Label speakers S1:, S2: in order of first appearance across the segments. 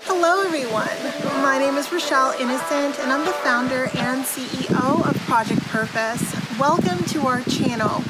S1: Hello, everyone. My name is Rochelle Innocent, and I'm the founder and CEO of Project Purpose. Welcome to our channel.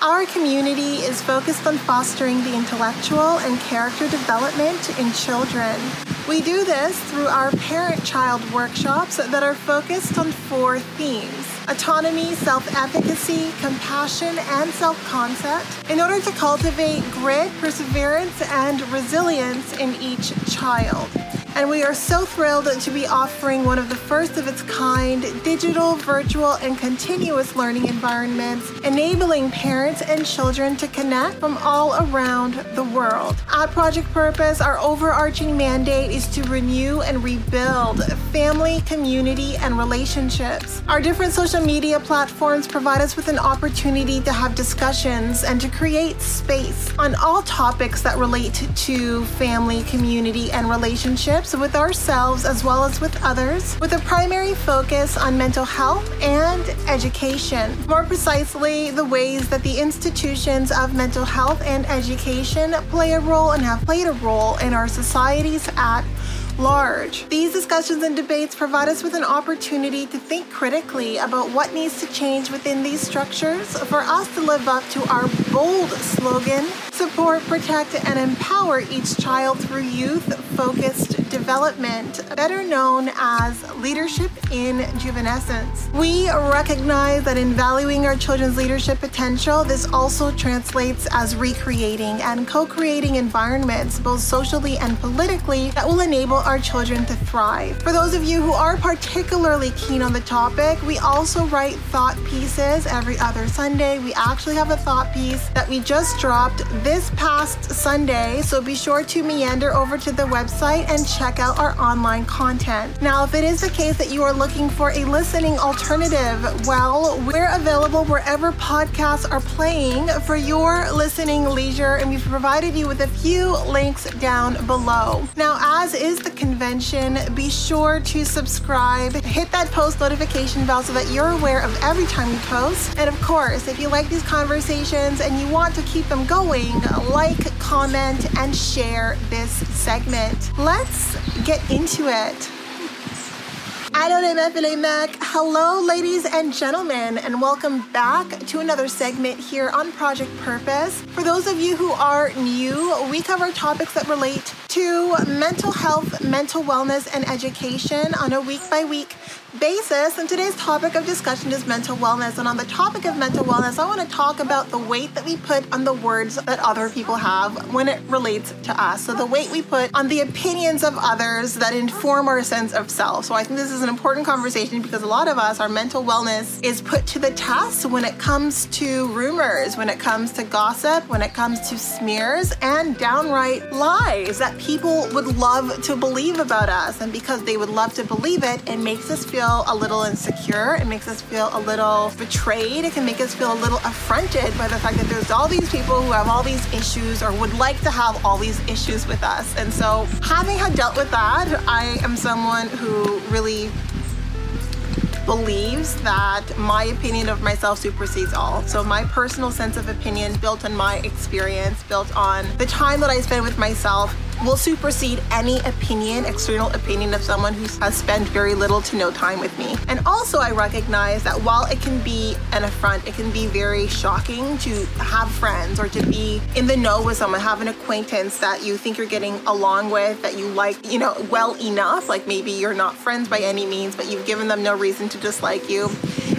S1: Our community is focused on fostering the intellectual and character development in children. We do this through our parent child workshops that are focused on four themes autonomy, self efficacy, compassion, and self concept in order to cultivate grit, perseverance, and resilience in each child and we are so thrilled to be offering one of the first of its kind digital, virtual, and continuous learning environments, enabling parents and children to connect from all around the world. At Project Purpose, our overarching mandate is to renew and rebuild family, community, and relationships. Our different social media platforms provide us with an opportunity to have discussions and to create space on all topics that relate to family, community, and relationships relationships with ourselves as well as with others, with a primary focus on mental health and education. More precisely, the ways that the institutions of mental health and education play a role and have played a role in our societies at large. These discussions and debates provide us with an opportunity to think critically about what needs to change within these structures for us to live up to our bold slogan support, protect, and empower each child through youth focused development, better known as leadership in juvenescence. We recognize that in valuing our children's leadership potential, this also translates as recreating and co creating environments, both socially and politically, that will enable our children to thrive. For those of you who are particularly keen on the topic, we also write thought pieces every other Sunday. We actually have a thought piece that we just dropped this past Sunday, so be sure to meander over to the website and check out our online content. Now, if it is the case that you are looking for a listening alternative, well, we're available wherever podcasts are playing for your listening leisure, and we've provided you with a few links down below. Now, as is the convention, be sure to subscribe, hit that post notification bell so that you're aware of every time we post. And of course, if you like these conversations and you want to keep them going, like, comment, and share this segment. Let's get into it. Hello, ladies and gentlemen, and welcome back to another segment here on Project Purpose. For those of you who are new, we cover topics that relate to mental health, mental wellness, and education on a week by week basis. And today's topic of discussion is mental wellness. And on the topic of mental wellness, I want to talk about the weight that we put on the words that other people have when it relates to us. So, the weight we put on the opinions of others that inform our sense of self. So, I think this is an important conversation because a lot of us, our mental wellness is put to the test when it comes to rumors, when it comes to gossip, when it comes to smears, and downright lies that people would love to believe about us. And because they would love to believe it, it makes us feel a little insecure. It makes us feel a little betrayed. It can make us feel a little affronted by the fact that there's all these people who have all these issues or would like to have all these issues with us. And so, having had dealt with that, I am someone who really believes that my opinion of myself supersedes all. So my personal sense of opinion built on my experience, built on the time that I spend with myself will supersede any opinion, external opinion of someone who has spent very little to no time with me. And also, I recognize that while it can be an affront, it can be very shocking to have friends or to be in the know with someone, have an acquaintance that you think you're getting along with, that you like, you know, well enough. Like maybe you're not friends by any means, but you've given them no reason to dislike you.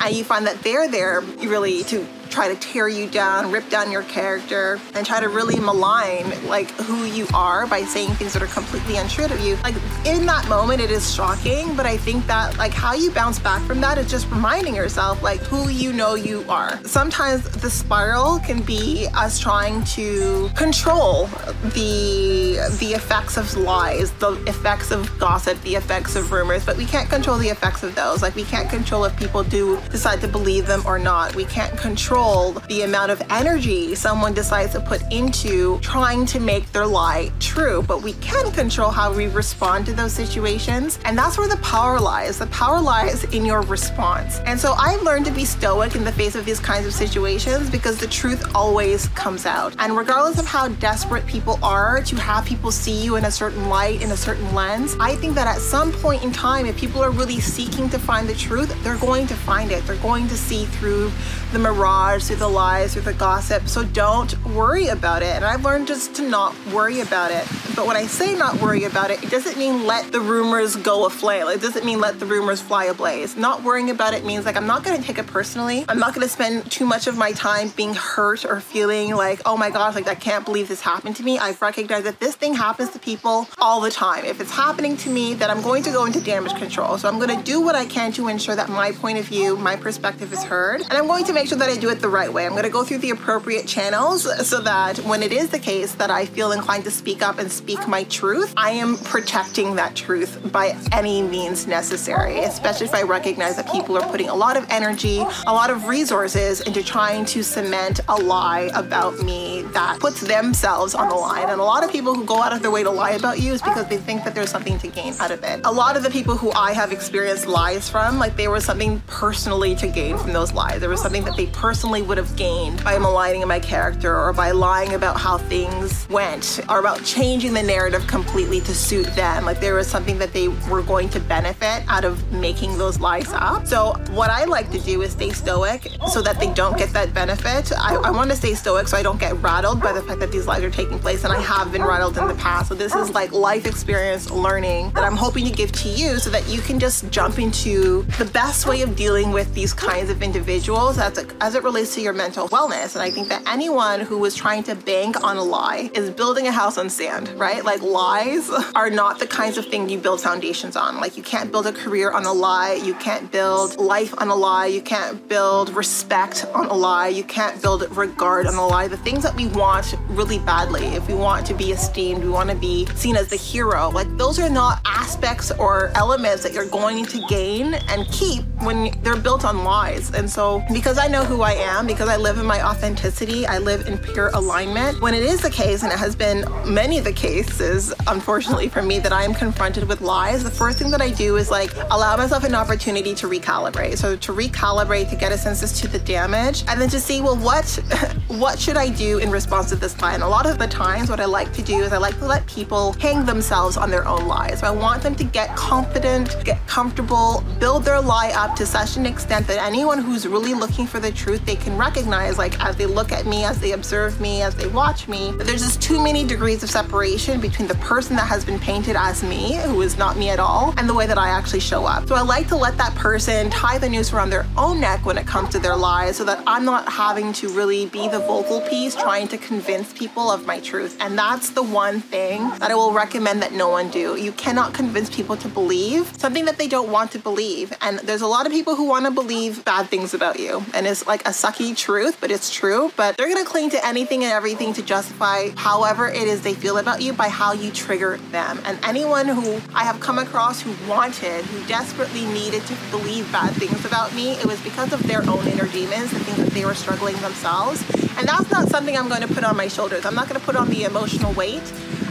S1: And you find that they're there really to try to tear you down, rip down your character, and try to really malign like who you are by saying things that are completely untrue of you. Like in that moment, it is shocking, but I think that like how you bounce back from that is just reminding yourself like who you know you are. Sometimes the spiral can be us trying to control the the effects of lies, the effects of gossip, the effects of rumors, but we can't control the effects of those. Like we can't control if people do decide to believe them or not. We can't control control the amount of energy someone decides to put into trying to make their lie true, but we can control how we respond to those situations. And that's where the power lies. The power lies in your response. And so I've learned to be stoic in the face of these kinds of situations because the truth always comes out. And regardless of how desperate people are to have people see you in a certain light, in a certain lens, I think that at some point in time, if people are really seeking to find the truth, they're going to find it. They're going to see through the mirage, through the lies, through the gossip. So don't worry about it. And I've learned just to not worry about it. But when I say not worry about it, it doesn't mean let the rumors go aflame. It doesn't mean let the rumors fly ablaze. Not worrying about it means like I'm not to take it personally. I'm not to spend too much of my time being hurt or feeling like, oh my gosh, like I can't believe this happened to me. I've recognized that this thing happens to people all the time. If it's happening to me, then I'm going to go into damage control. So I'm going to do what I can to ensure that my point of view, my perspective is heard. And I'm going to make sure that I do it the right way. I'm going to go through the appropriate channels so that when it is the case that I feel inclined to speak up and speak my truth, I am protecting that truth by any means necessary, especially if I recognize that people are putting a lot of energy, a lot of resources into trying to cement a lie about me that puts themselves on the line. And a lot of people who go out of their way to lie about you is because they think that there's something to gain out of it. A lot of the people who I have experienced lies from, like there was something personally to gain from those lies. There was something that they personally would have gained by maligning my character or by lying about how things went or about changing the narrative completely to suit them. Like there was something that they were going to benefit out of making those lies up. So what I like to do is stay stoic so that they don't get that benefit. I, I want to stay stoic so I don't get rattled by the fact that these lies are taking place and I have been rattled in the past. So this is like life experience learning that I'm hoping to give to you so that you can just jump into the best way of dealing with these kinds of individuals as it, as it relates to your mental wellness. And I think that anyone who is trying to bank on a lie is building a house on sand, right? Like lies are not the kinds of thing you build foundations on. Like you can't build a career on a lie. You can't build life on a lie. You can't build respect on a lie. You can't build regard on a lie. The things that we want really badly, if we want to be esteemed, we want to be seen as the hero, like those are not aspects or elements that you're going to gain and keep when they're built on lies. And so because I know who I am, because I live in my authenticity, I live in pure alignment. When it is the case, and it has been many of the cases, unfortunately for me, that I am confronted with lies, the first thing that I do is like allow myself an opportunity to recalibrate. So to recalibrate, to get a sense as to the damage, and then to see, well, what what should I do in response to this lie? And a lot of the times, what I like to do is I like to let people hang themselves on their own lies. So I want them to get confident, get comfortable, build their lie up to such an extent that anyone who's really looking for the truth, they can recognize, like as they look at me, as they observe me, as they watch me, that there's just too many degrees of separation between the person that has been painted as me, who is not me at all, and the way that I actually show up. So I like to let that person tie the noose around their own neck when it comes to their lies so that I'm not having to really be the vocal piece trying to convince people of my truth. And that's the one thing that I will recommend that no one do. You cannot convince people to believe something that they don't want to believe. And there's a lot of people who want to believe bad things about you. And it's like a sucky truth, but it's true. But they're to cling to anything and everything to justify however it is they feel about you by how you trigger them. And anyone who I have come across who wanted, who desperately needed to believe bad things about me, it was because of their own inner demons, the things that they were struggling themselves. And that's not something I'm to put on my shoulders. I'm not to put on the emotional weight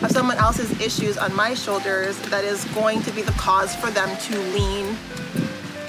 S1: of someone else's issues on my shoulders that is going to be the cause for them to lean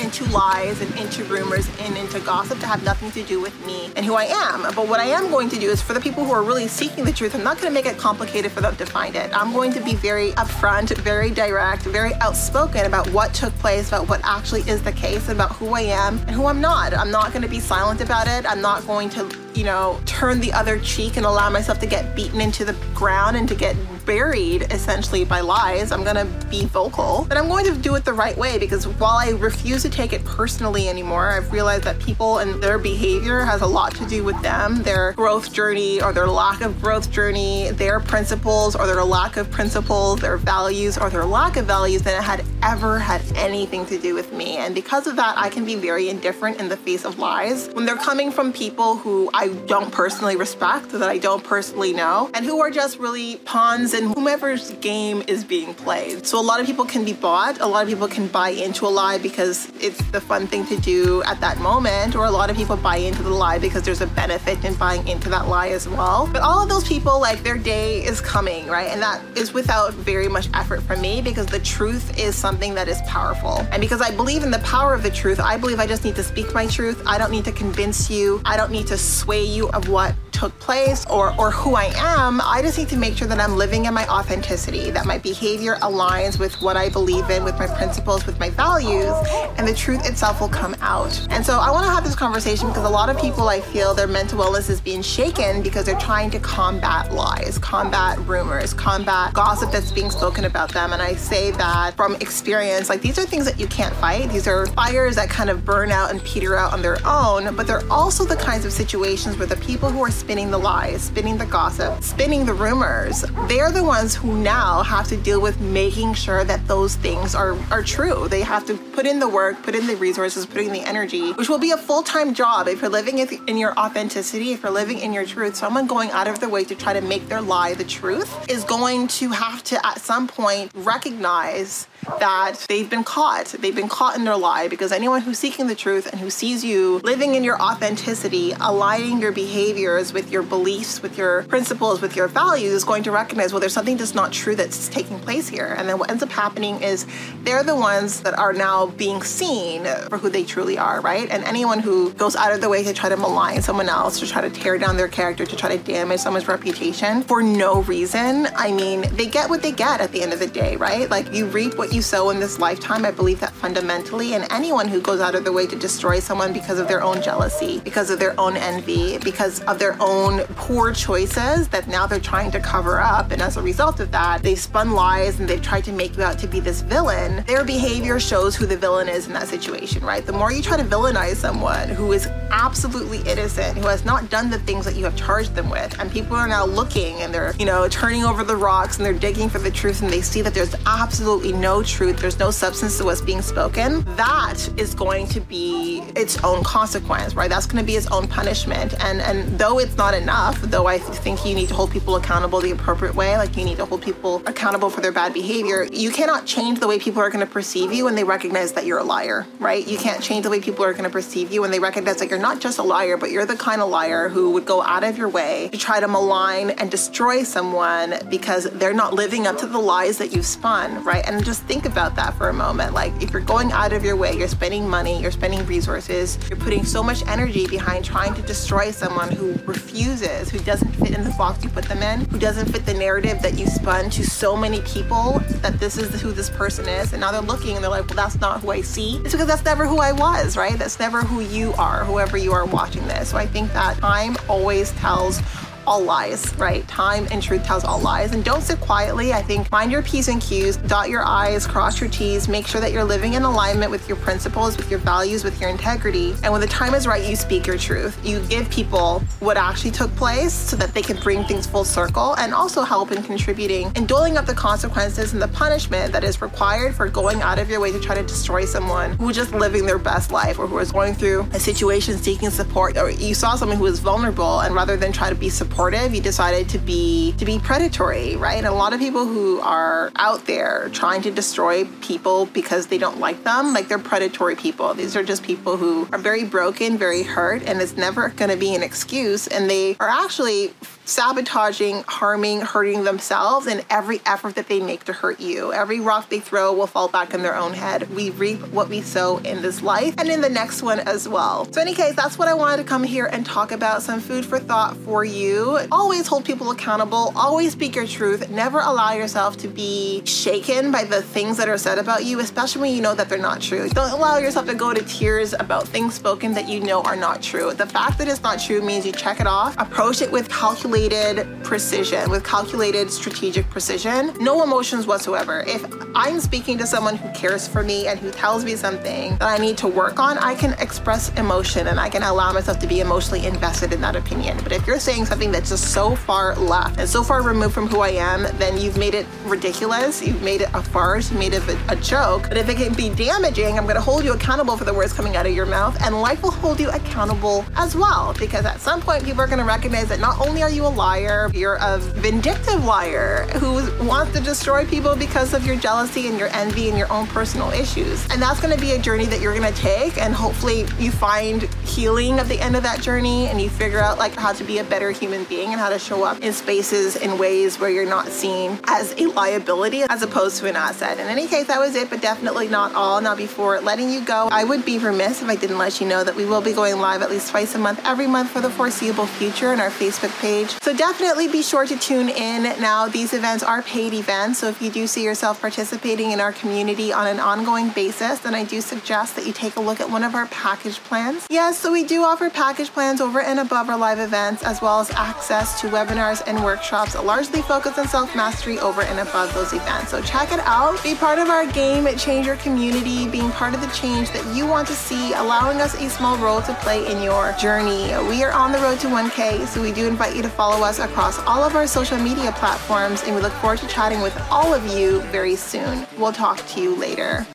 S1: into lies and into rumors and into gossip to have nothing to do with me and who I am. But what I am going to do is for the people who are really seeking the truth, I'm not going to make it complicated for them to find it. I'm going to be very upfront, very direct, very outspoken about what took place, about what actually is the case, about who I am and who I'm not. I'm not going to be silent about it. I'm not going to, you know, turn the other cheek and allow myself to get beaten into the ground and to get buried essentially by lies. I'm gonna be vocal, but I'm going to do it the right way because while I refuse to take it personally anymore, I've realized that people and their behavior has a lot to do with them, their growth journey or their lack of growth journey, their principles or their lack of principles, their values or their lack of values than it had ever had anything to do with me. And because of that, I can be very indifferent in the face of lies when they're coming from people who I I don't personally respect, that I don't personally know, and who are just really pawns in whomever's game is being played. So a lot of people can be bought, a lot of people can buy into a lie because it's the fun thing to do at that moment, or a lot of people buy into the lie because there's a benefit in buying into that lie as well. But all of those people, like their day is coming, right? And that is without very much effort from me because the truth is something that is powerful. And because I believe in the power of the truth, I believe I just need to speak my truth. I don't need to convince you. I don't need to sway you of what took place or, or who I am. I just need to make sure that I'm living in my authenticity, that my behavior aligns with what I believe in, with my principles, with my values, and the truth itself will come out. And so I want to have this conversation because a lot of people I feel their mental wellness is being shaken because they're trying to combat lies, combat rumors, combat gossip that's being spoken about them. And I say that from experience, like these are things that you can't fight. These are fires that kind of burn out and peter out on their own, but they're also the kinds of situations where the people who are spinning the lies, spinning the gossip, spinning the rumors, they're the ones who now have to deal with making sure that those things are, are true. They have to put in the work, put in the resources, put in the energy, which will be a full time job if you're living in your authenticity, if you're living in your truth. Someone going out of their way to try to make their lie the truth is going to have to, at some point, recognize that they've been caught. They've been caught in their lie because anyone who's seeking the truth and who sees you living in your authenticity, aligning your behaviors with your beliefs, with your principles, with your values, is going to recognize, well, there's something that's not true that's taking place here. And then what ends up happening is they're the ones that are now being seen for who they truly are, right? And anyone who goes out of the way to try to malign someone else, to try to tear down their character, to try to damage someone's reputation for no reason, I mean, they get what they get at the end of the day, right? Like you reap what you sow in this lifetime. I believe that fundamentally. And anyone who goes out of their way to destroy someone because of their own jealousy, because of their own envy, because of their own poor choices that now they're trying to cover up. And as a result of that, they've spun lies and they've tried to make you out to be this villain. Their behavior shows who the villain is in that situation, right? The more you try to villainize someone who is absolutely innocent, who has not done the things that you have charged them with, and people are now looking and they're, you know, turning over the rocks and they're digging for the truth and they see that there's absolutely no truth, there's no substance to what's being spoken, that is going to be its own consequence, right? That's going to be its own punishment. And and though it's not enough, though I think you need to hold people accountable the appropriate way, like you need to hold people accountable for their bad behavior, you cannot change the way people are going to perceive you when they recognize that you're a liar, right? You can't change the way people are going to perceive you when they recognize that you're not just a liar, but you're the kind of liar who would go out of your way to try to malign and destroy someone because they're not living up to the lies that you've spun, right? And just think about that for a moment. Like, if you're going out of your way, you're spending money, you're spending resources, you're putting so much energy behind trying to destroy someone who refuses, who doesn't fit in the box you put them in, who doesn't fit the narrative that you spun to so many people that this is who this person is. And now they're looking and they're like, well, that's not who I see. It's because that's never who I was, right? That's never who you are, whoever you are watching this. So I think that time always tells all lies, right? Time and truth tells all lies. And don't sit quietly. I think mind your P's and Q's, dot your I's, cross your T's, make sure that you're living in alignment with your principles, with your values, with your integrity. And when the time is right, you speak your truth. You give people what actually took place so that they can bring things full circle and also help in contributing and doling up the consequences and the punishment that is required for going out of your way to try to destroy someone who is just living their best life or who is going through a situation seeking support or you saw someone who is vulnerable and rather than try to be supportive supportive, you decided to be to be predatory, right? And a lot of people who are out there trying to destroy people because they don't like them, like they're predatory people. These are just people who are very broken, very hurt, and it's never going to be an excuse. And they are actually sabotaging, harming, hurting themselves in every effort that they make to hurt you. Every rock they throw will fall back in their own head. We reap what we sow in this life and in the next one as well. So, in any case, that's what I wanted to come here and talk about some food for thought for you. Always hold people accountable, always speak your truth, never allow yourself to be shaken by the things that are said about you, especially when you know that they're not true. Don't allow yourself to go to tears about things spoken that you know are not true. The fact that it's not true means you check it off, approach it with calculated precision, with calculated strategic precision, no emotions whatsoever. If I'm speaking to someone who cares for me and who tells me something that I need to work on, I can express emotion and I can allow myself to be emotionally invested in that opinion. But if you're saying something that that's just so far left and so far removed from who I am, then you've made it ridiculous. You've made it a farce. You made it a, a joke. But if it can be damaging, I'm going to hold you accountable for the words coming out of your mouth, and life will hold you accountable as well. Because at some point, people are going to recognize that not only are you a liar, you're a vindictive liar who wants to destroy people because of your jealousy and your envy and your own personal issues. And that's going to be a journey that you're going to take, and hopefully, you find healing at the end of that journey, and you figure out like how to be a better human being and how to show up in spaces in ways where you're not seen as a liability as opposed to an asset. In any case, that was it, but definitely not all. Now, before letting you go, I would be remiss if I didn't let you know that we will be going live at least twice a month, every month for the foreseeable future on our Facebook page. So definitely be sure to tune in. Now, these events are paid events, so if you do see yourself participating in our community on an ongoing basis, then I do suggest that you take a look at one of our package plans. Yes, so we do offer package plans over and above our live events, as well as access to webinars and workshops largely focused on self mastery over and above those events. So check it out. Be part of our game changer community, being part of the change that you want to see, allowing us a small role to play in your journey. We are on the road to 1K, so we do invite you to follow us across all of our social media platforms, and we look forward to chatting with all of you very soon. We'll talk to you later.